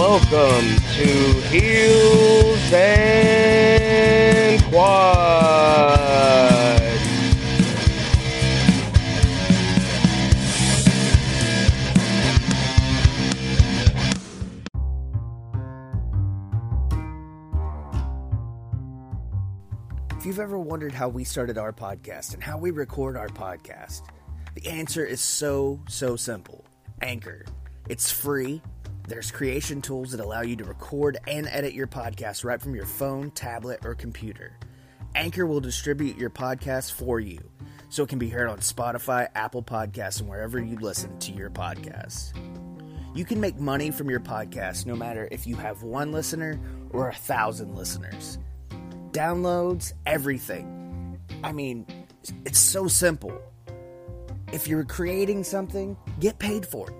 Welcome to Heels and Quads. If you've ever wondered how we started our podcast and how we record our podcast, the answer is so, so simple Anchor. It's free. There's creation tools that allow you to record and edit your podcast right from your phone, tablet, or computer. Anchor will distribute your podcast for you so it can be heard on Spotify, Apple Podcasts, and wherever you listen to your podcasts. You can make money from your podcast no matter if you have one listener or a thousand listeners. Downloads, everything. I mean, it's so simple. If you're creating something, get paid for it.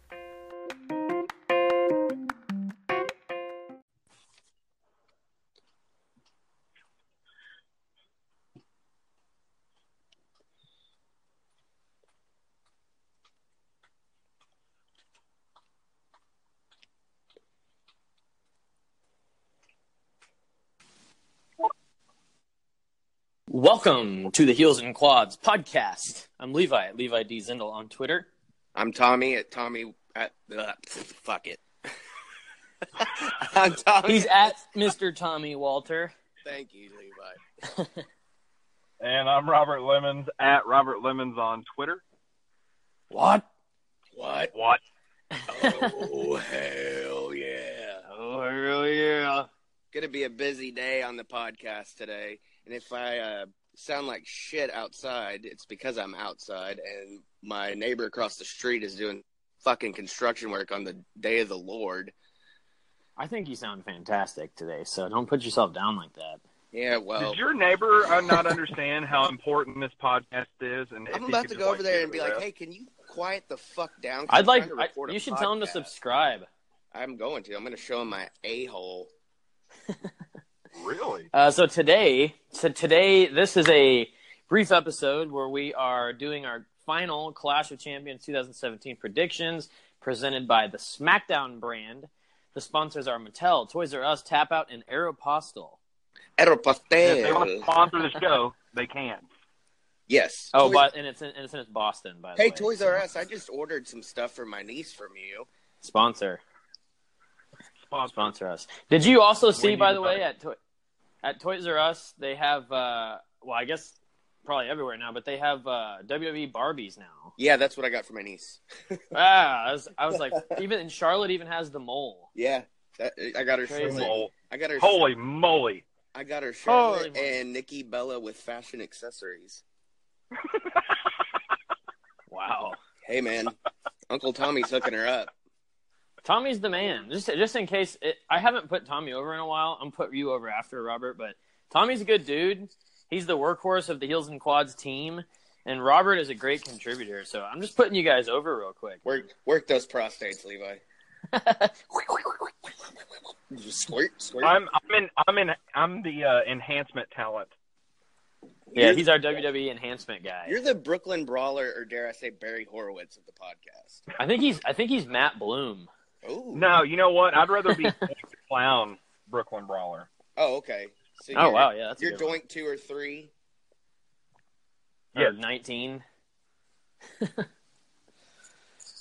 Welcome to the Heels and Quads podcast. I'm Levi at Levi D Zindel on Twitter. I'm Tommy at Tommy at uh, fuck it. I'm Tommy. He's at Mr. Tommy Walter. Thank you, Levi. And I'm Robert Lemons at Robert Lemons on Twitter. What? What? What? Oh hell yeah! Oh hell yeah! Gonna be a busy day on the podcast today, and if I uh, sound like shit outside, it's because I'm outside, and my neighbor across the street is doing fucking construction work on the day of the Lord. I think you sound fantastic today, so don't put yourself down like that. Yeah, well, Does your neighbor uh, not understand how important this podcast is? And I'm about to go over like, there and be like, "Hey, can you quiet the fuck down?" I'd like. to I, you should tell him to subscribe. I'm going to. I'm going to show him my a hole. Really? Uh, so today, so today, this is a brief episode where we are doing our final Clash of Champions 2017 predictions presented by the SmackDown brand. The sponsors are Mattel, Toys R Us, Tap Out, and Aeropostale. Aeropostale. If they want to sponsor the show, they can. Yes. Oh, Toys- but and it's in, and it's in Boston, by the way. hey, way. Toys R Us. I just ordered some stuff for my niece from you. sponsor Sponsor. sponsor us. Did you also see, by the the way, at Toy at Toys R Us they have uh, well, I guess probably everywhere now, but they have uh, WWE Barbies now. Yeah, that's what I got for my niece. ah, I was, I was like, even and Charlotte even has the mole. Yeah, that, I got her Crazy. Mole. I got her. Holy moly! I got her Holy Charlotte moly. and Nikki Bella with fashion accessories. Wow. Hey, man, Uncle Tommy's hooking her up. Tommy's the man. Just just in case it, I haven't put Tommy over in a while, I'm put you over after Robert. But Tommy's a good dude. He's the workhorse of the Heels and Quads team, and Robert is a great contributor. So I'm just putting you guys over real quick. Work, work those prostates, Levi. Just squirt, squirt. I'm I'm in I'm in I'm the uh, enhancement talent. yeah, he's our WWE enhancement guy. You're the Brooklyn Brawler, or dare I say Barry Horowitz of the podcast. I think he's I think he's Matt Bloom. Ooh. No, you know what? I'd rather be clown Brooklyn Brawler. Oh, okay. So Oh wow, yeah, that's a You're good one. doink two or three. Or Yes. nineteen.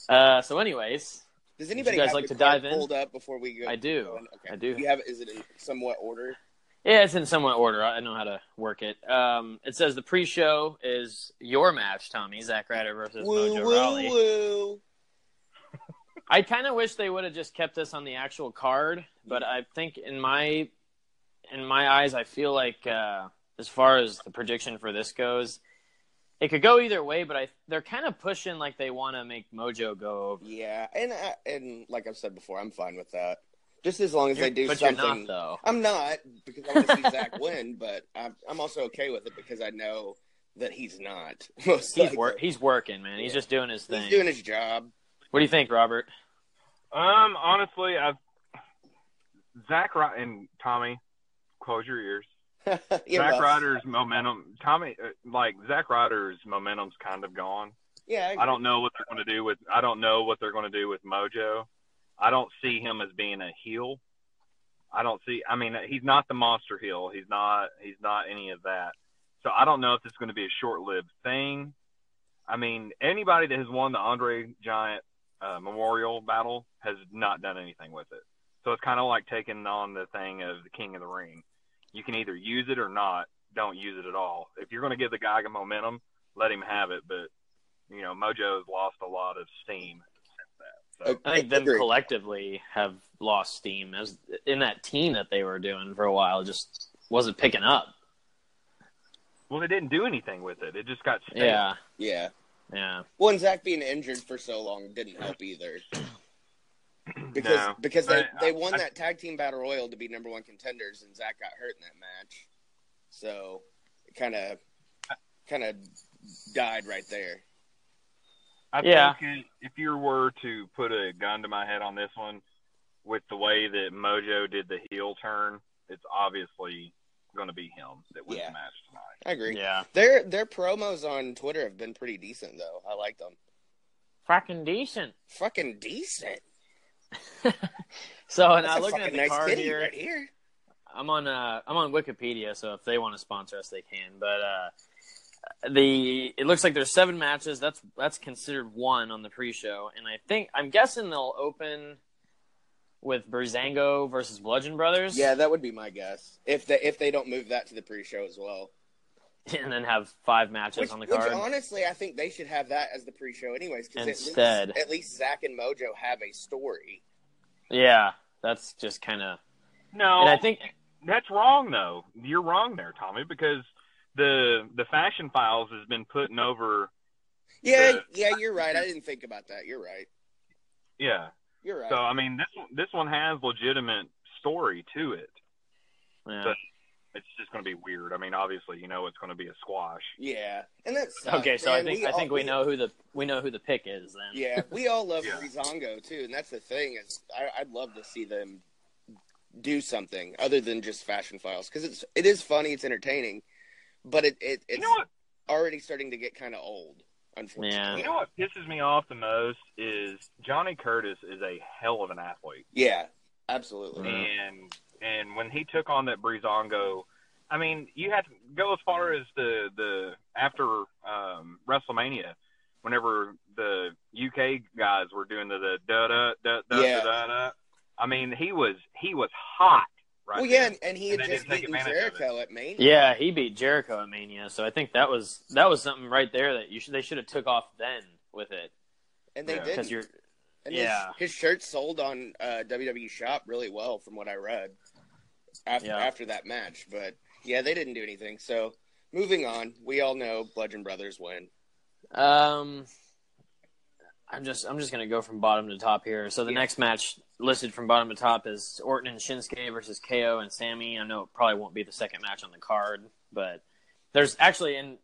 uh, so, anyways, Does anybody guys have like to dive in? pulled up before we go? I do. Okay. I do. You have? Is it in somewhat order? Yeah, it's in somewhat order. I know how to work it. Um, it says the pre-show is your match, Tommy Zack Ryder versus Woo Mojo woo Rawley. woo. I kind of wish they would have just kept this on the actual card, but I think in my in my eyes, I feel like uh, as far as the prediction for this goes, it could go either way. But I they're kind of pushing like they want to make Mojo go over. Yeah, and I, and like I've said before, I'm fine with that. Just as long as they do but something. you're not though. I'm not because I want to see Zack win, but I'm I'm also okay with it because I know that he's not. He's work. He's working, man. He's Yeah. just doing his thing. He's doing his job. What do you think, Robert? Um, honestly, I've Zack Ry- and Tommy, close your ears. yeah, Zack Ryder's momentum, Tommy, uh, like Zack Ryder's momentum's kind of gone. Yeah, I don't know what they're going to do with. I don't know what they're going to do with Mojo. I don't see him as being a heel. I don't see. I mean, he's not the monster heel. He's not. He's not any of that. So I don't know if it's going to be a short-lived thing. I mean, anybody that has won the Andre Giant uh, Memorial Battle has not done anything with it. So it's kind of like taking on the thing of the King of the Ring. You can either use it or not. Don't use it at all. If you're going to give the guy momentum, let him have it. But you know, Mojo's lost a lot of steam. So I think them collectively have lost steam as in that team that they were doing for a while just wasn't picking up. well, they didn't do anything with it. It just got stale. Yeah, Yeah. Yeah. Well, and Zack being injured for so long didn't help either. Because No. because they, I- they won I- that tag team battle royal to be number one contenders, and Zack got hurt in that match, so it kind of kind of died right there. I Yeah. think if you were to put a gun to my head on this one, with the way that Mojo did the heel turn, it's obviously going to be him that wins Yeah. the match tonight. I agree. Yeah. Their their promos on Twitter have been pretty decent though. I like them. Fucking decent. Fucking decent. So now That's a looking at the nice card here, right here. I'm on uh I'm on Wikipedia, so if they want to sponsor us, they can. But uh, the it looks like there's seven matches. That's that's considered one on the pre-show, and I think I'm guessing they'll open with Breezango versus Bludgeon Brothers. Yeah, that would be my guess. If they if they don't move that to the pre-show as well. and then have five matches Which, on the card. which card. honestly, I think they should have that as the pre-show anyways. Because Instead. at least, at least Zack and Mojo have a story. yeah, that's just kind of. No, And I think that's wrong though. You're wrong there, Tommy, because the the Fashion Files has been putting over. Yeah, The- yeah, you're right. I didn't think about that. You're right. Yeah. You're right. So I mean, this one- this one has legitimate story to it. yeah. But- It's just going to be weird. I mean, obviously, you know, it's going to be a squash. yeah, and that's okay, so I man, think I all- think we know who the we know who the pick is then. Yeah, we all love Yeah. Breezango too, and that's the thing is I, I'd love to see them do something other than just Fashion Files because it's it is funny, it's entertaining, but it, it it's You know already starting to get kind of old. Unfortunately, Yeah. You know what pisses me off the most is Johnny Curtis is a hell of an athlete. Yeah, absolutely. Mhm. and and when he took on that Breezango, I mean, you had to go as far as the the after um, WrestleMania, whenever the UK guys were doing the, the da da da da Yeah. da da. I mean, he was he was hot. Right well, yeah, and, and he had they just didn't beaten Jericho at Mania. Yeah, he beat Jericho at Mania, so I think that was that was something right there that you should they should have took off then with it and they Yeah. did. because you're And yeah. his, his shirt sold on uh, WWE Shop really well, from what I read after Yeah. after that match. But yeah, they didn't do anything. So moving on, we all know Bludgeon Brothers win. Um, I'm just I'm just gonna go from bottom to top here. So the Yeah. next match listed from bottom to top is Orton and Shinsuke versus KO and Sami. I know it probably won't be the second match on the card, but there's actually and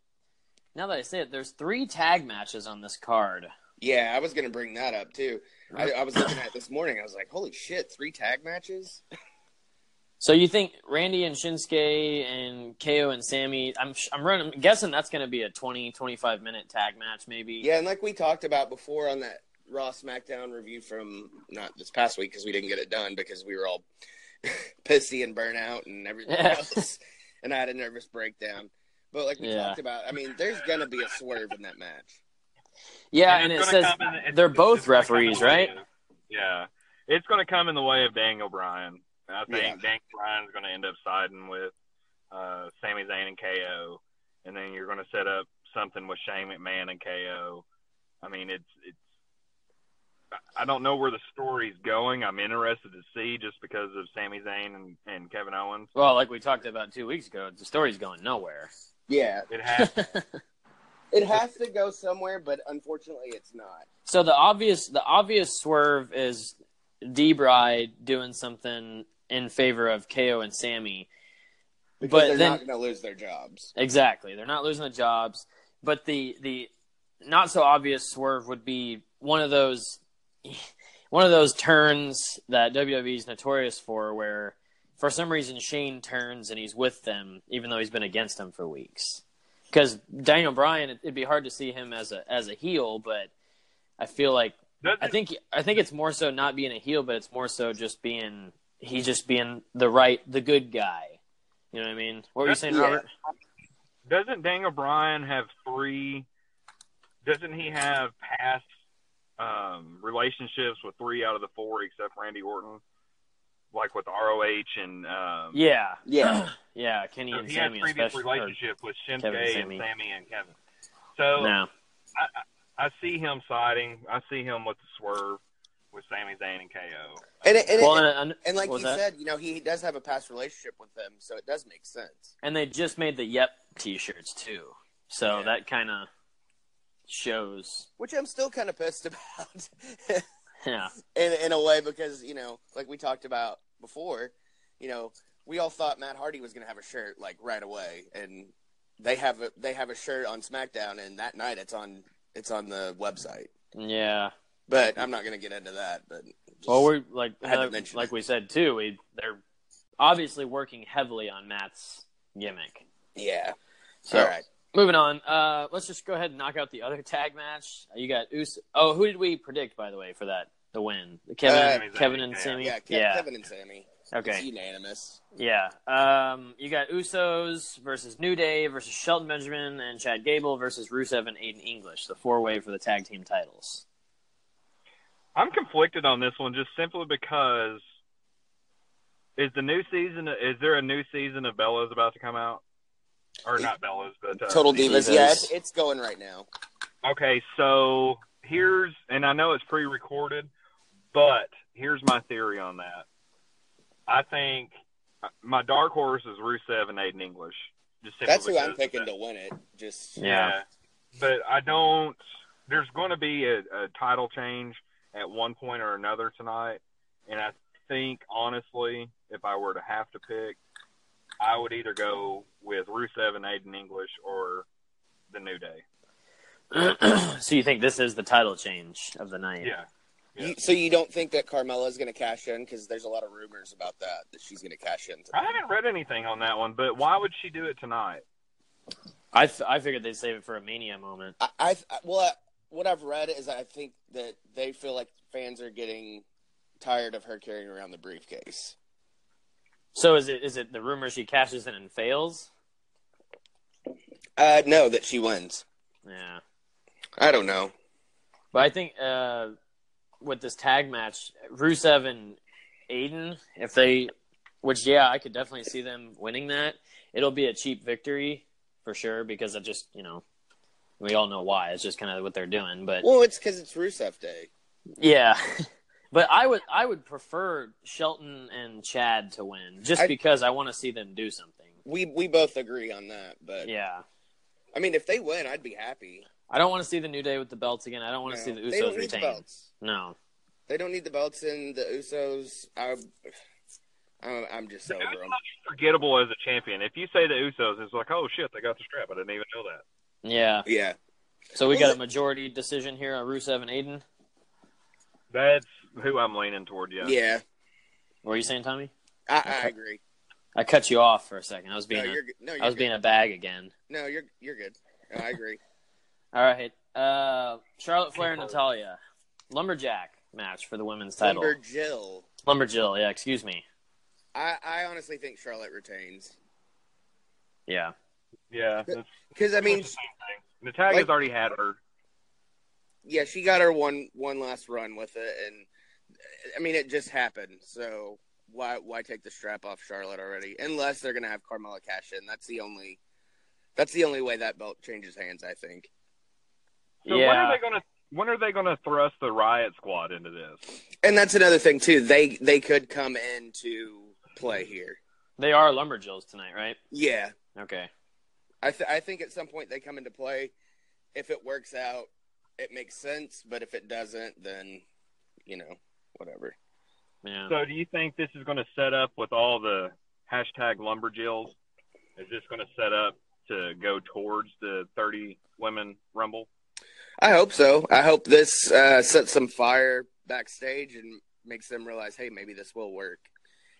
now that I say it, there's three tag matches on this card. Yeah, I was going to bring that up too. I, I was looking at it this morning. I was like, "Holy shit, three tag matches!" So you think Randy and Shinsuke and KO and Sami? I'm I'm running. I'm guessing that's going to be a 20 25 minute tag match, maybe. Yeah, and like we talked about before on that Raw SmackDown review from not this past week because we didn't get it done because we were all pissy and burnout and everything Yeah. else, and I had a nervous breakdown. But like we Yeah. talked about, I mean, there's gonna be a swerve in that match. Yeah, and, it's it says come in- they're both gonna come in referees, right? of- yeah, it's going to come in the way of Daniel Bryan. I think Yeah. Daniel Bryan's going to end up siding with uh, Sami Zayn and KO, and then you're going to set up something with Shane McMahon and KO. I mean, it's it's. I don't know where the story's going. I'm interested to see just because of Sami Zayn and, and Kevin Owens. Well, like we talked about two weeks ago, the story's going nowhere. Yeah, It has it has to go somewhere, but unfortunately, it's not. So the obvious the obvious swerve is D Bride doing something in favor of KO and Sami. Because But they're then- not gonna lose their jobs. Exactly. They're not losing the jobs. But the the not so obvious swerve would be one of those one of those turns that WWE is notorious for where for some reason Shane turns and he's with them even though he's been against them for weeks. Because Daniel Bryan, it- it'd be hard to see him as a as a heel, but I feel like I think I think it's more so not being a heel, but it's more so just being he's just being the right the good guy. You know what I mean? What were you saying. Robert? doesn't Daniel Bryan have three? Doesn't he have past um, relationships with three out of the four except Randy Orton, like with ROH and um, Yeah, Yeah, yeah, Kenny so and he has Sami, previous especially. or- relationship with Shinsuke Kevin and and Sami. Sami and Kevin. So No, I I see him siding. I see him with the swerve with Sami Zayn and KO. and and, well, and, and, and like what you that? said, you know, he does have a past relationship with them, so it does make sense. and they just made the Yep T-shirts too, so Yeah. that kind of shows. Which I'm still kind of pissed about. Yeah, in in a way because you know, like we talked about before, you know, we all thought Matt Hardy was going to have a shirt like right away, and they have a they have a shirt on SmackDown, and that night it's on it's on the website. yeah. But I'm not going to get into that. But just- Well, we're like like, mention like it. we said too. We they're obviously working heavily on Matt's gimmick. yeah, So all right. Moving on, uh, let's just go ahead and knock out the other tag match. You got Us. Oh, who did we predict by the way for that the win? Kevin, Uh, Sami Kevin and. Sami. Yeah, Kev- yeah. Kevin and Sami. It's Okay. unanimous. Yeah. Um, you got Usos versus New Day versus Shelton Benjamin and Chad Gable versus Rusev and Aiden English, the four way for the tag team titles. I'm conflicted on this one just simply because is the new season is there a new season of Bella's about to come out? Or not Bella's, but uh, Total Divas. Yeah, it's, it's going right now. Okay, so here's and I know it's pre-recorded, but here's my theory on that. I think my dark horse is Rusev and Aiden English. Just That's who I'm because picking that. to win it. Just Yeah. But I don't. There's going to be a, a title change at one point or another tonight, and I think honestly, if I were to have to pick, I would either go with Rusev and Aiden English or the New Day. so you think this is the title change of the night? Yeah. Yeah. You, so you don't think that Carmella is going to cash in? Because there's a lot of rumors about that that she's going to cash in. I haven't read anything on that one, but why would she do it tonight? I I figured they'd save it for a mania moment. I, I well, I, what I've read is I think that they feel like fans are getting tired of her carrying around the briefcase. So is it is it the rumor she cashes in and fails? Uh, no, that she wins. Yeah. I don't know. But I think uh, with this tag match, Rusev and Aiden, if they, which yeah, I could definitely see them winning that. It'll be a cheap victory for sure because it just you know we all know why. It's just kind of what they're doing. But Well, it's because it's Rusev Day. yeah, but I would I would prefer Shelton and Chad to win just I- because I want to see them do something. We we both agree on that. But Yeah. I mean, if they win, I'd be happy. I don't want to see the New Day with the belts again. I don't want to see the they don't Usos need the retain. belts. No. They don't need the belts in the Usos. I, I'm, I'm just over them. Forgettable as a champion. If you say the Usos, it's like, oh shit, they got the strap. I didn't even know that. Yeah. Yeah. So we Well, got a majority decision here on Rusev and Aiden. That's who I'm leaning toward. Yeah. Yeah. What were you saying, Tommy? I, I Okay. agree. I cut you off for a second. I was No, being you're. No, a, you're I was good. being a bag again. No, you're you're good. No, I agree. All right. Uh, Charlotte Flair and Natalya. lumberjack match for the women's title. Lumber Jill. Lumberjill, yeah. Excuse me. I, I honestly think Charlotte retains. Yeah. Yeah, Because, I mean, that's the same thing. Natalya's like- already had her. yeah, she got her one one last run with it, and I mean, it just happened. So why why take the strap off Charlotte already? Unless they're gonna have Carmella cash in. That's the only that's the only way that belt changes hands. I think. So when are they gonna when are they gonna thrust the Riot Squad into this? And that's another thing too. They they could come into play here. They are lumberjills tonight, right? Yeah, Okay. I th- I think at some point they come into play. If it works out, it makes sense. But if it doesn't, then you know whatever. Yeah. So do you think this is going to set up with all the hashtag lumberjills? Is this going to set up to go towards the 30 women rumble? I hope so. I hope this uh, sets some fire backstage and makes them realize, hey, maybe this will work.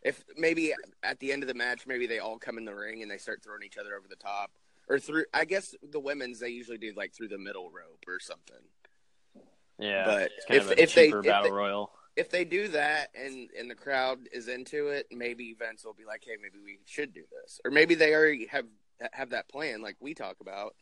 If maybe at the end of the match, maybe they all come in the ring and they start throwing each other over the top, or through. I guess the women's they usually do like through the middle rope or something. yeah. but it's kind if- of a if they- cheaper if battle they- royal. If they do that and and the crowd is into it, maybe Vince will be like, hey, maybe we should do this, or maybe they already have have that plan, like we talk about.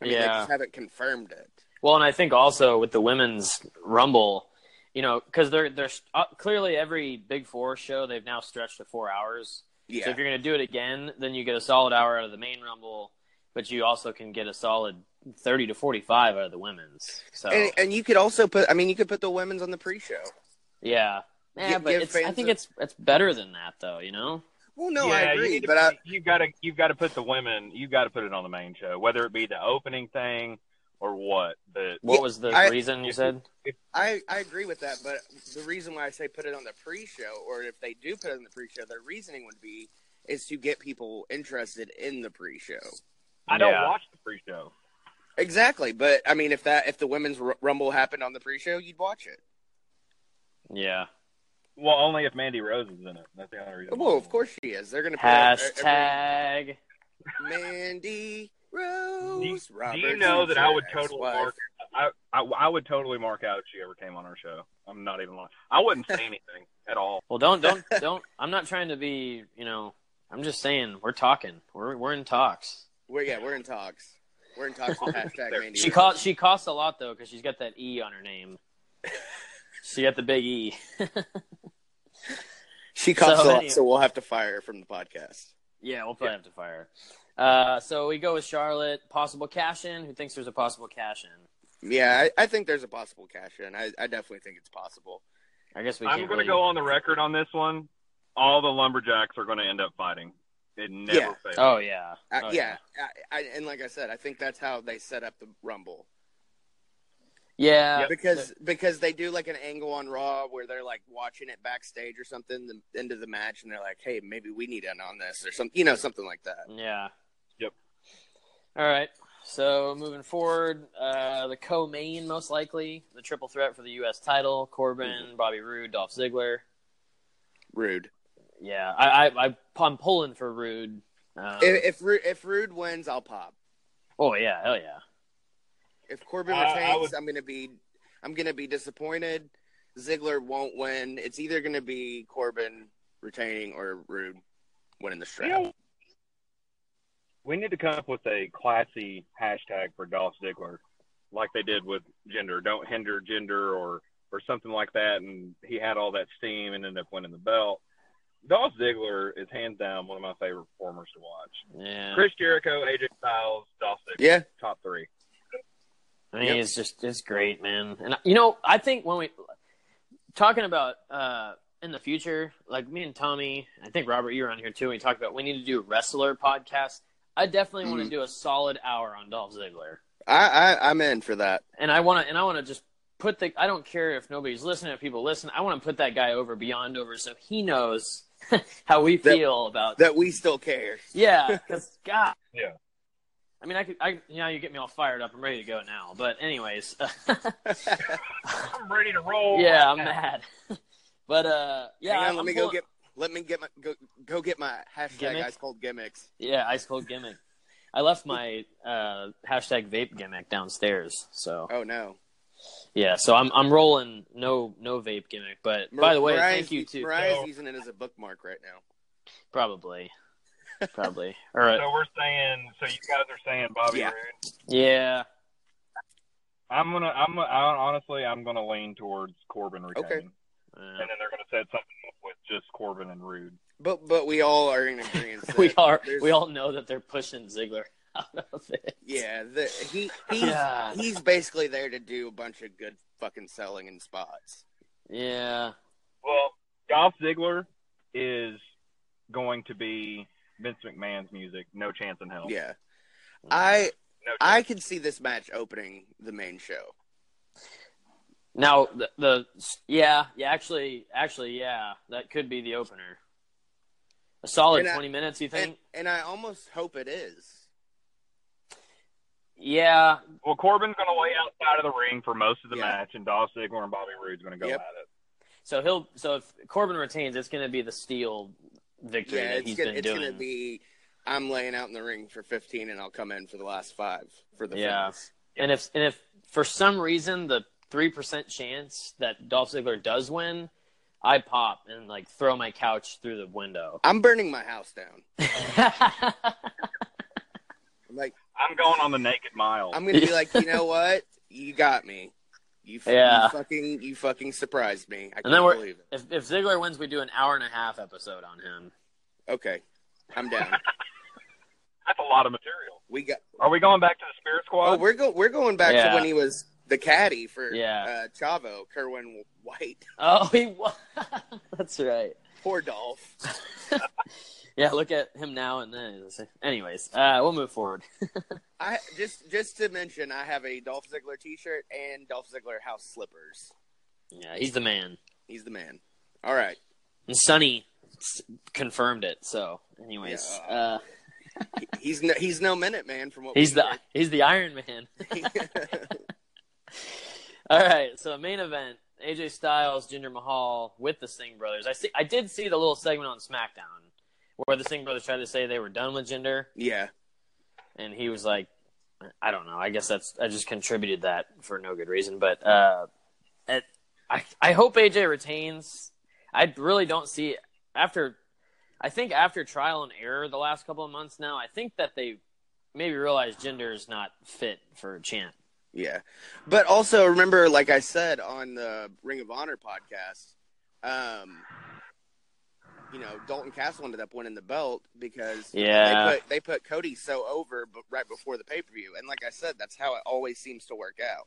I mean, they Yeah. just haven't confirmed it. Well, and I think also with the women's rumble, you know, because they're they're uh, clearly every Big Four show they've now stretched to four hours. Yeah, So if you're going to do it again, then you get a solid hour out of the main rumble, but you also can get a solid thirty to forty-five out of the women's. So and, and you could also put. I mean, you could put the women's on the pre-show. Yeah, yeah, Give- but give it's, I think a- it's it's better than that though. You know. Well, no, yeah, I agree, need to- but I, you got to you've got to put the women. you've got to put it on the main show, whether it be the opening thing or what. But What Yeah, was the I- reason you said? I, I agree with that, but the reason why I say put it on the pre-show, or if they do put it on the pre-show, their reasoning would be is to get people interested in the pre-show. I don't Yeah. watch the pre-show. Exactly, but I mean, if that if the women's r- rumble happened on the pre-show, you'd watch it. Yeah. Well, only if Mandy Rose is in it. That's the only reason. Well, of course she is. They're going to put out Hashtag. every- Mandy Do Rose. you, do you know that I would totally mark? I, I I would totally mark out if she ever came on our show. I'm not even lying. I wouldn't say anything at all. Well, don't don't don't. I'm not trying to be. You know. I'm just saying we're talking. We're we're in talks. We're yeah, we're in talks. We're in talks with hashtag Mandy. She Rose. costs she costs a lot though because she's got that E on her name. She got the big E. She costs So a lot, anyway. so we'll have to fire her from the podcast. yeah, we'll probably have to fire. her. Uh, so we go with Charlotte. Possible cash in. Who thinks there's a possible cash in? Yeah, I, I think there's a possible cash in. I, I definitely think it's possible. I guess we. I'm going to really- go on the record on this one. All the lumberjacks are going to end up fighting. It never Yeah. fails. Oh yeah. I, Oh, yeah, I, I, and like I said, I think that's how they set up the Rumble Yeah. because because they do like an angle on Raw where they're like watching it backstage or something, the end of the match, and they're like, "Hey, maybe we need in on this or something," you know, something like that. Yeah. Yep. All right. So moving forward, uh, the co-main most likely the triple threat for the U.S. title: Corbin, Mm-hmm. Bobby Roode, Dolph Ziggler. Roode. Yeah, I, I, I I'm pulling for Roode. Um, If if, Ru- if Roode wins, I'll pop. oh yeah, hell yeah. If Corbin I- I retains, would- I'm gonna be I'm gonna be disappointed. Ziggler won't win. It's either gonna be Corbin retaining or Roode winning the strap. You know, we need to come up with a classy hashtag for Dolph Ziggler, like they did with Jinder. Don't hinder Jinder or or something like that. And he had all that steam and ended up winning the belt. Dolph Ziggler is hands down one of my favorite performers to watch. Yeah. Chris Jericho, AJ Styles, Dolph Ziggler, Yeah, top three. I mean, Yep. it's just it's great, man. And you know, I think when we talking about uh in the future, like me and Tommy, I think Robert, you were on here too. We talked about we need to do a wrestler podcast. I definitely want to do a solid hour on Dolph Ziggler, I, I I'm in for that. and I want to and I want to just put the. I don't care if nobody's listening, if people listen. I want to put that guy over beyond over, so he knows how we That- feel about That we still care. Yeah, because God. Yeah. I mean, I could. I you know, you get me all fired up. I'm ready to go now. But anyways, I'm ready to roll. yeah, I'm mad. but uh, yeah, Hang on, I'm let me go get let me get my go go get my hashtag Gimmick? ice cold gimmicks. Yeah, ice cold gimmick. I left my uh, hashtag vape gimmick downstairs. So Oh no. Yeah, so I'm I'm rolling no no vape gimmick, but by the way, Mariah's, thank you to Mariah's So- using it as a bookmark right now. probably, probably. All right, So we're saying. So you guys are saying Bobby Yeah. Roode. yeah, I'm gonna. I'm. I, honestly, I'm gonna lean towards Corbin retaining, Okay. Uh, and then they're gonna set something up with just Corbin and Roode. But but we all are in agreement. we are there's- we all know that they're pushing Ziggler out of it. Yeah, the, he he's God. he's basically there to do a bunch of good fucking selling in spots. Yeah, Well, Dolph Ziggler is going to be Vince McMahon's music. No chance in hell. Yeah, mm. I No. I can see this match opening the main show. Now the, the yeah yeah actually actually yeah that could be the opener. A solid And I- twenty minutes, you think? And and I almost hope it is. yeah, Well, Corbin's going to lay outside of the ring for most of the Yeah. match, and Dolph Ziggler and Bobby Roode's going to go Yep. at it. so he'll so if Corbin retains, it's going to be the steel victory Yeah, that it's he's gonna been it's doing. gonna be. I'm laying out in the ring for 15, and I'll come in for the last five for the Yeah. finish. And if and if for some reason the three percent chance that Dolph Ziggler does win, I pop and like throw my couch through the window. I'm burning my house down. I'm like, I'm going on the naked mile. I'm gonna be like, you know what? You got me. You, f- Yeah. you fucking you fucking surprised me. I and can't then we're believe it. if if Ziggler wins, we do an hour and a half episode on him. Okay, I'm down. That's a lot of material. We got. Are we going back to the Spirit Squad? Oh, we're go we're going back Yeah. to when he was the caddy for Yeah. uh, Chavo Kerwin White. Oh, he wa- that's right. Poor Dolph. Yeah, look at him now and then. Anyways, uh, we'll move forward. I just just to mention, I have a Dolph Ziggler T-shirt and Dolph Ziggler house slippers. yeah, he's the man. He's the man. All right. And Sonny confirmed it. So, anyways, Yeah. uh, He- he's no, he's no minute man from what he's the he's the Iron Man. All right, so main event: AJ Styles, Jinder Mahal with the Singh brothers. I see. I did see the little segment on SmackDown where the Singh brothers tried to say they were done with Jinder. yeah. and he was like, "I don't know. I guess that's I just contributed that for no good reason." But uh, it, I I hope AJ retains. I really don't see after. I think after trial and error the last couple of months now, I think that they maybe realize Jinder is not fit for a champ. Yeah. But also remember, like I said on the Ring of Honor podcast, um, you know, Dalton Castle ended up winning the belt because Yeah. they put they put Cody so over but right before the pay per view. And like I said, that's how it always seems to work out.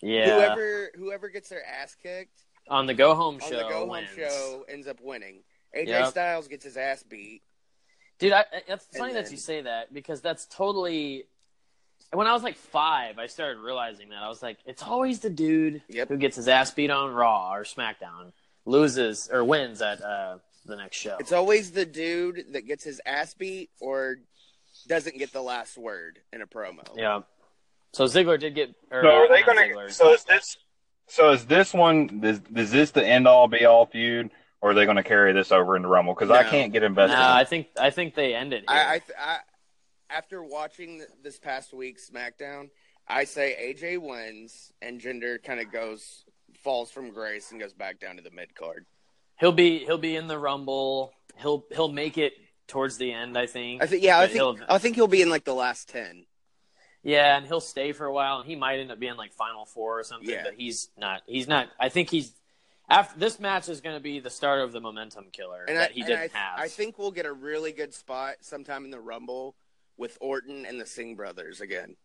Yeah, Whoever whoever gets their ass kicked on the go home on show the go home wins. show ends up winning. AJ Yep. Styles gets his ass beat. Dude, I, it's funny And that you say that because that's totally. When I was like five, I started realizing that I was like, it's always the dude Yep. who gets his ass beat on Raw or SmackDown, loses or wins at uh, the next show. It's always the dude that gets his ass beat or doesn't get the last word in a promo. yeah. So Ziggler did get. Or, So are they uh, going to? So is this? So is this one? Is, is this the end all be all feud, or are they going to carry this over into Rumble? Because I can't get invested. No, invested. I think I think they ended here. I, I, I after watching this past week's SmackDown, I say AJ wins and Jinder kind of goes falls from grace and goes back down to the mid card. He'll be he'll be in the Rumble. He'll he'll make it towards the end. I think. I think yeah, I think he'll- I think he'll be in like the last ten. Yeah, and he'll stay for a while, and he might end up being like Final Four or something. Yeah. But he's not. He's not. I think he's. After this match is going to be the start of the momentum killer And that I, he didn't I, have. I think we'll get a really good spot sometime in the Rumble with Orton and the Singh brothers again.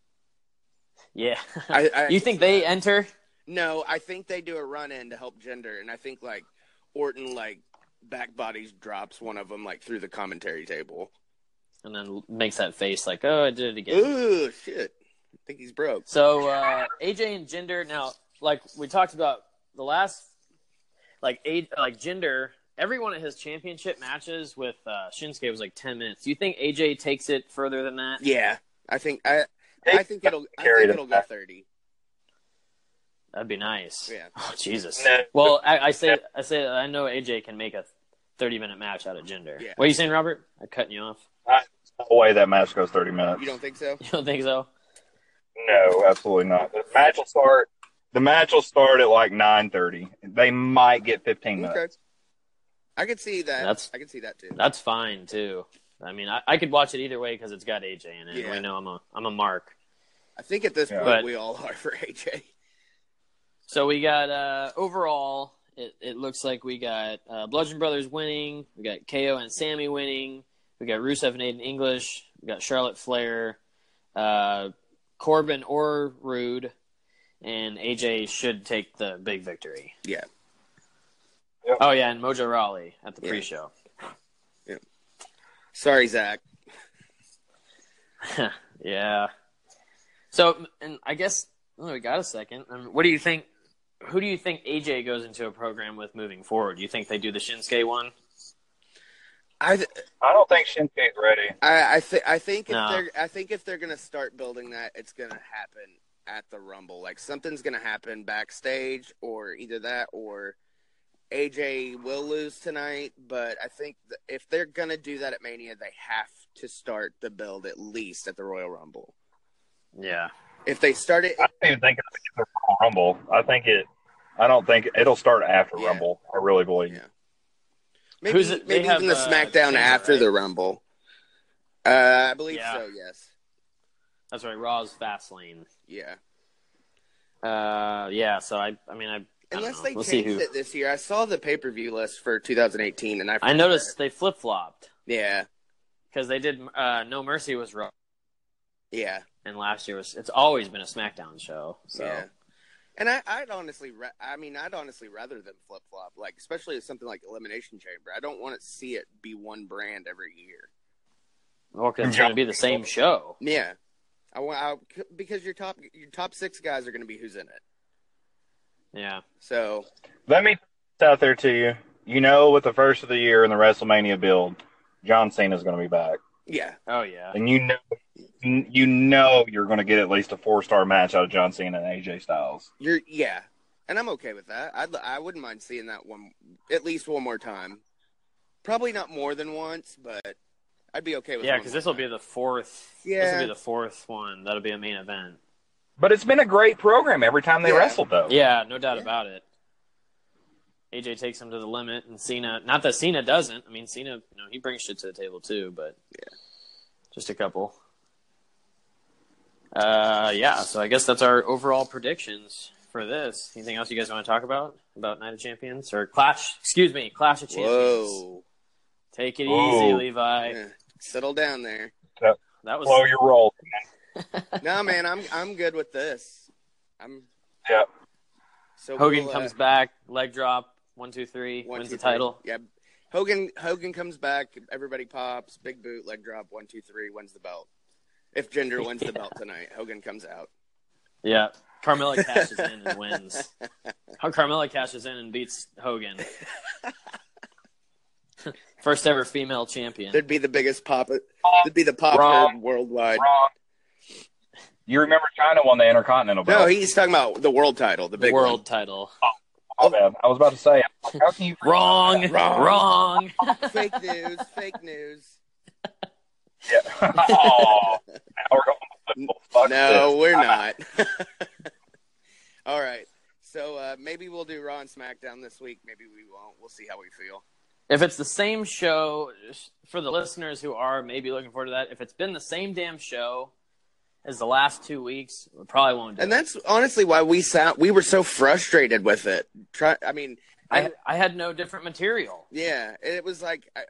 Yeah. I, I you think they enter? No, I think they do a run in to help Jinder, and I think like Orton like back bodies drops one of them like through the commentary table. And then makes that face like, oh, I did it again. Ooh, shit! I think he's broke. So uh, AJ and Jinder. Now, like we talked about the last, like A, like Jinder. Every one of his championship matches with uh, Shinsuke was like ten minutes. Do you think AJ takes it further than that? Yeah, I think I I think it'll I Carry think it'll go back. thirty. That'd be nice. Yeah. Oh Jesus. No. Well, I, I say I say I know AJ can make a thirty minute match out of Jinder. Yeah. What are you saying, Robert? I'm cutting you off. Uh, no way that match goes thirty minutes. You don't think so? You don't think so? No, absolutely not. The match will start. The match will start at like nine thirty. They might get fifteen minutes. Okay. I could see that. That's- I could see that too. That's fine too. I mean, I, I could watch it either way because it's got AJ in it. Yeah. We know I'm a I'm a mark. I think at this Yeah. point But- we all are for AJ. So we got uh overall. It, it looks like we got uh, Bludgeon Brothers winning. We got KO and Sami winning. We got Rusev and Aiden English. We got Charlotte Flair, uh, Corbin or Roode, and AJ should take the big victory. Yeah. Yep. Oh yeah, and Mojo Rawley at the Yeah. pre-show. Yeah. Sorry, Zack. yeah. So, and I guess oh, we got a second. I mean, what do you think? Who do you think AJ goes into a program with moving forward? Do you think they do the Shinsuke one? I th- I don't think Shinsuke's ready. I I, th- I think if No. they're I think if they're gonna start building that, it's gonna happen at the Rumble. Like something's gonna happen backstage, or either that or AJ will lose tonight. But I think th- if they're gonna do that at Mania, they have to start the build at least at the Royal Rumble. Yeah. If they start it, I don't even think it's the Rumble. I think it. I don't think it'll start after Yeah. Rumble. I really believe. Yeah. maybe Who's it- maybe have, even the uh, SmackDown Chamber, after right? the Rumble. Uh, I believe Yeah. so. Yes. That's right. Raw's Fastlane. Yeah. Uh, yeah. So I, I mean, I, I don't Unless know. they we'll see changed who. it this year, I saw the pay per view list for 2018, and I I noticed they flip flopped Yeah, because they did. Uh, no Mercy was Raw, yeah, and last year was. It's always been a SmackDown show. So yeah. And I, I'd honestly, ra- I mean, I'd honestly rather them flip flop, like especially with something like Elimination Chamber. I don't want to see it be one brand every year. or 'cause it's going to be the same show. Yeah, I want I, because your top your top six guys are going to be who's in it. Yeah. So Let me out there to you. You know, with the first of the year in the WrestleMania build, John Cena's going to be back, yeah, Oh yeah. and you know, you know, you're going to get at least a four star match out of John Cena and AJ Styles. you're yeah, and I'm okay with that. I'd I wouldn't mind seeing that one at least one more time. Probably not more than once, but I'd be okay with. Yeah, because this will be the fourth. Yeah, This will be the fourth one. That'll be a main event. But it's been a great program every time they Yeah. wrestled, though. Yeah, no doubt Yeah. about it. AJ takes him to the limit, and Cena. Not that Cena doesn't. I mean, Cena. You know, he brings shit to the table too, but Yeah. just a couple. Uh, yeah. So I guess that's our overall predictions for this. Anything else you guys want to talk about about Night of Champions or Clash? Excuse me, Clash of Champions. Whoa, Take it Whoa. easy, Levi. Yeah. settle down there. That was Slow your roll. no, man, I'm I'm good with this. I'm Yeah. so Hogan we'll, uh, comes back, leg drop, one, two, three, one, wins two, the title. three. Yeah, Hogan Hogan comes back. Everybody pops. Big boot, leg drop. One, two, three. Wins the belt. If Jinder wins the belt tonight, Hogan comes out. Yeah. Carmella cashes in and wins. How Carmella cashes in and beats Hogan. First ever female champion. There'd be the biggest pop. It'd be the pop Wrong. worldwide. Wrong. You remember Chyna won the Intercontinental belt? No, he's talking about the world title, the The big world title. Oh, my bad. I was about to say, how can you? Wrong. Wrong. Wrong. one. Fake news. Fake news. Yeah. oh, now we're going. Fuck no, this. we're not. All right. So uh, maybe we'll do Raw and SmackDown this week. Maybe we won't. We'll see how we feel. If it's the same show, for the listeners who are maybe looking forward to that, if it's been the same damn show as the last two weeks, we probably won't do And it. that's honestly why we sound we were so frustrated with it. Try, I mean, I, I had no different material. yeah, it was like I,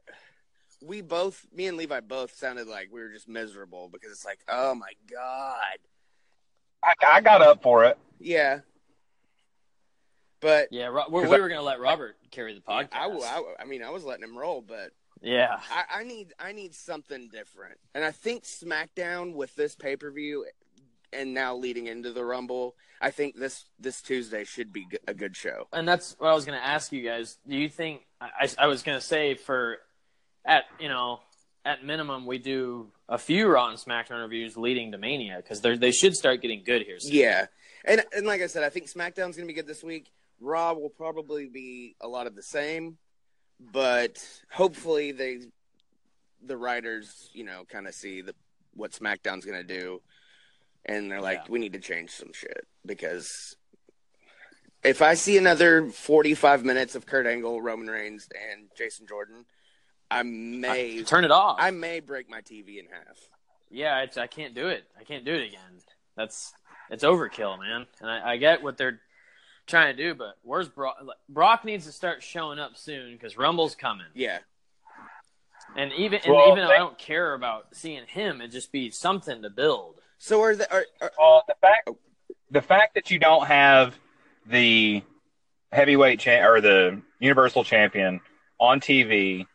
we both, me and Levi both sounded like we were just miserable because it's like, oh my god, I, I got up for it. yeah. But Yeah, Ro- we were going to let Robert carry the podcast. I, I, I mean, I was letting him roll, but yeah. I, I need I need something different, and I think SmackDown with this pay per view, and now leading into the Rumble, I think this this Tuesday should be a good show. and that's what I was going to ask you guys. Do you think I, I was going to say for at you know at minimum we do a few Raw and SmackDown reviews leading to Mania because they they should start getting good here. Soon. Yeah, and and like I said, I think SmackDown's going to be good this week. Raw will probably be a lot of the same, but hopefully they the writers, you know, kind of see the what SmackDown's going to do, and they're like, Yeah. we need to change some shit because if I see another 45 minutes of Kurt Angle, Roman Reigns, and Jason Jordan, I may Turn it off. I may break my TV in half. yeah, it's, I can't do it. I can't do it again. That's it's overkill, man. And I, I get what they're trying to do, but where's Brock? Brock needs to start showing up soon because Rumble's coming. Yeah, And even and Well, even though they- I don't care about seeing him, it just be something to build. So are the are, are Well, the fact oh. the fact that you don't have the heavyweight cha- or the universal champion on TV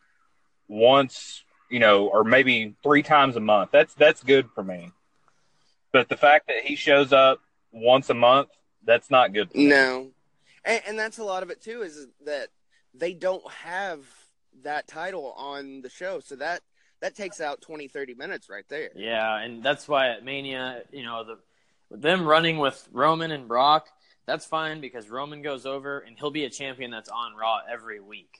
once, you know, or maybe three times a month, that's that's good for me. But the fact that he shows up once a month, that's not good. For me. no, and, and that's a lot of it too. Is that they don't have that title on the show, so that that takes out 20, 30 minutes right there. Yeah, and that's why at Mania, you know, the them running with Roman and Brock, that's fine because Roman goes over and he'll be a champion that's on Raw every week.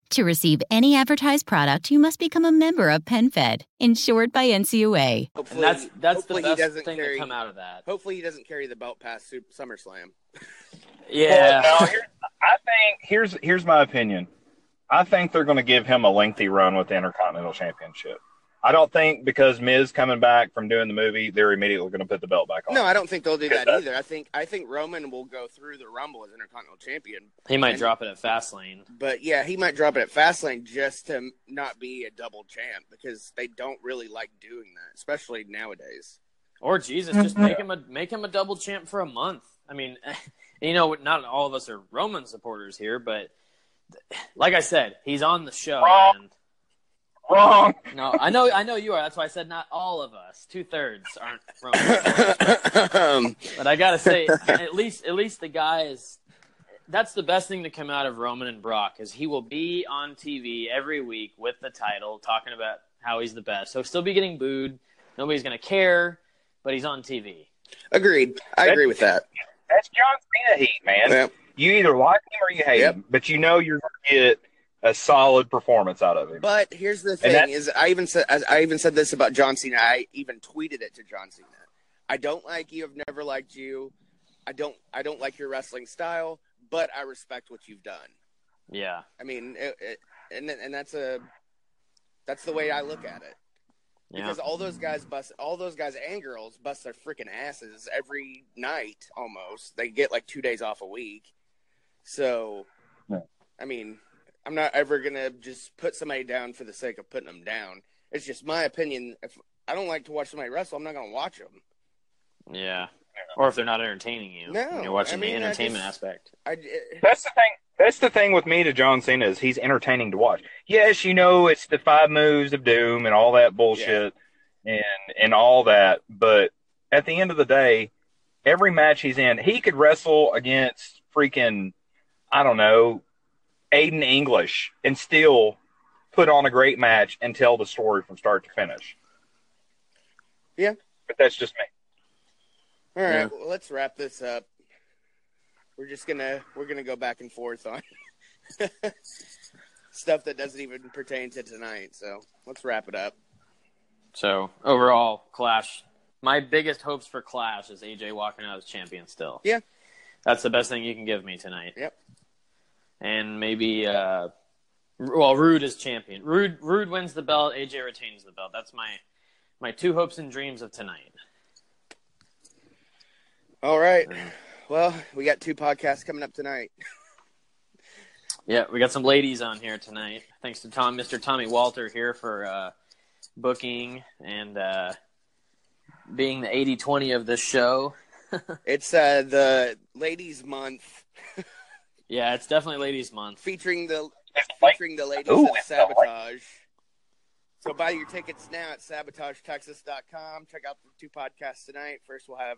To receive any advertised product, you must become a member of PenFed, insured by NCUA. Hopefully, And that's that's the hopefully he best doesn't thing carry. to come out of that. Hopefully, he doesn't carry the belt past SummerSlam. Yeah. Well, no, here's, I think here's here's my opinion. I think they're going to give him a lengthy run with the Intercontinental Championship. I don't think because Miz coming back from doing the movie, they're immediately going to put the belt back on. No, I don't think they'll do that Good. either. I think I think Roman will go through the Rumble as Intercontinental Champion. he might And- drop it at Fastlane. But yeah, he might drop it at Fastlane just to not be a double champ because they don't really like doing that, especially nowadays. Or Jesus, just make him a make him a double champ for a month. I mean, you know, not all of us are Roman supporters here, but like I said, he's on the show. Wrong. man. Wrong. No, I know, I know you are. That's why I said not all of us. Two thirds aren't Roman. um, But I gotta say, at least at least the guy is. That's the best thing to come out of Roman and Brock is he will be on TV every week with the title, talking about how he's the best. So he'll still be getting booed. Nobody's gonna care, but he's on TV. agreed. I agree with that. That's John Cena heat, man. Yeah. You either like him or you hate Yep. him, but you know you're going to get a solid performance out of him. But here's the thing: that's- is I even said I even said this about John Cena. I even tweeted it to John Cena. I don't like you. I've never liked you. I don't. I don't like your wrestling style, but I respect what you've done. Yeah, I mean, it, it, and and that's a that's the way I look at it. yeah. Because all those guys bust, all those guys and girls bust their freaking asses every night almost. They get like two days off a week. So, Yeah. I mean, I'm not ever gonna just put somebody down for the sake of putting them down. It's just my opinion. If I don't like to watch somebody wrestle, I'm not gonna watch them. Yeah. Or if they're not entertaining you. No, you're watching I mean, the I entertainment just- aspect. I, it, eh. That's the thing. That's the thing with me to John Cena is he's entertaining to watch. Yes, you know it's the five moves of doom and all that bullshit and and all that, but at the end of the day, every match he's in, he could wrestle against freaking I don't know Aiden English and still put on a great match and tell the story from start to finish. Yeah. but that's just me. all right, Yeah. well, let's wrap this up. We're just gonna we're gonna go back and forth on stuff that doesn't even pertain to tonight. So let's wrap it up. So overall, Clash. My biggest hopes for Clash is AJ walking out as champion still. Yeah. That's the best thing you can give me tonight. Yep. And maybe, uh, well, Roode is champion. Roode, Roode wins the belt. AJ retains the belt. That's my my two hopes and dreams of tonight. All right. Well, we got two podcasts coming up tonight. Yeah, we got some ladies on here tonight. Thanks to Tom, Mr. Tommy Walter here for uh, booking and uh, being the 80-20 of this show. It's uh, the ladies' month Yeah, it's definitely ladies' month. featuring the featuring the ladies Ooh, of Sabotage. So buy your tickets now at sabotagetexas.com. Check out the two podcasts tonight. First, we'll have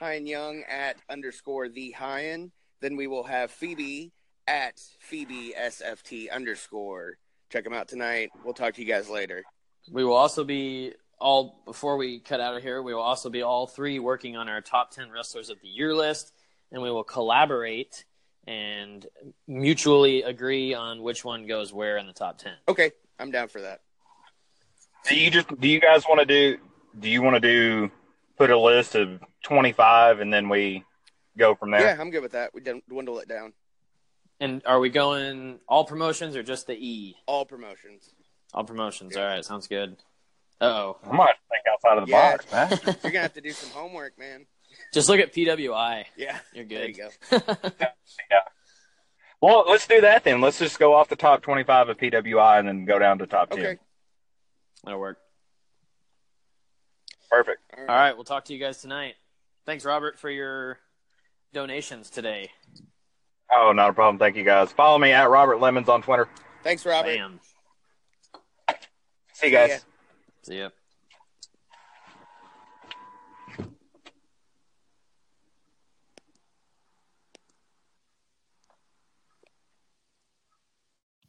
Hyan Young at underscore the Hyan. Then we will have Phoebe at Phoebe SFT underscore. Check them out tonight. We'll talk to you guys later. We will also be all before we cut out of here. We will also be all three working on our top ten wrestlers of the year list, and we will collaborate and mutually agree on which one goes where in the top ten. Okay, I'm down for that. Do you just do you guys want to do do you want to do put a list of 25 and then we go from there? Yeah, I'm good with that. We didn't dwindle it down. And are we going all promotions or just the E? All promotions. All promotions. All right, sounds good. Uh oh. I might think outside of the Yeah. box, man. You're gonna have to do some homework, man. Just look at PWI. Yeah, You're good. There you go. yeah. well, let's do that then. Let's just go off the top 25 of PWI and then go down to top 10. Okay. That'll work. Perfect. All right, we'll talk to you guys tonight. Thanks, Robert, for your donations today. Oh, not a problem. Thank you guys. Follow me at Robert Lemons on Twitter. Thanks, Robert. Bam. See you guys. ya. See ya.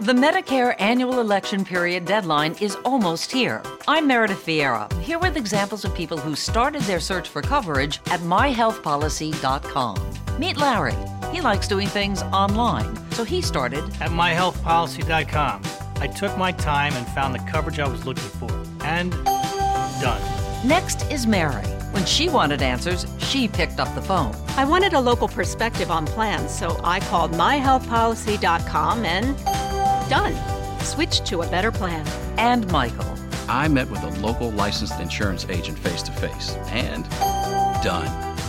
The Medicare annual election period deadline is almost here. I'm Meredith Vieira, here with examples of people who started their search for coverage at myhealthpolicy.com. Meet Larry. He likes doing things online, so he started At myhealthpolicy.com, I took my time and found the coverage I was looking for. And done. Next is Mary. When she wanted answers, she picked up the phone. I wanted a local perspective on plans, so I called myhealthpolicy.com and done. Switched to a better plan. And Michael. I met with a local licensed insurance agent face to face and done.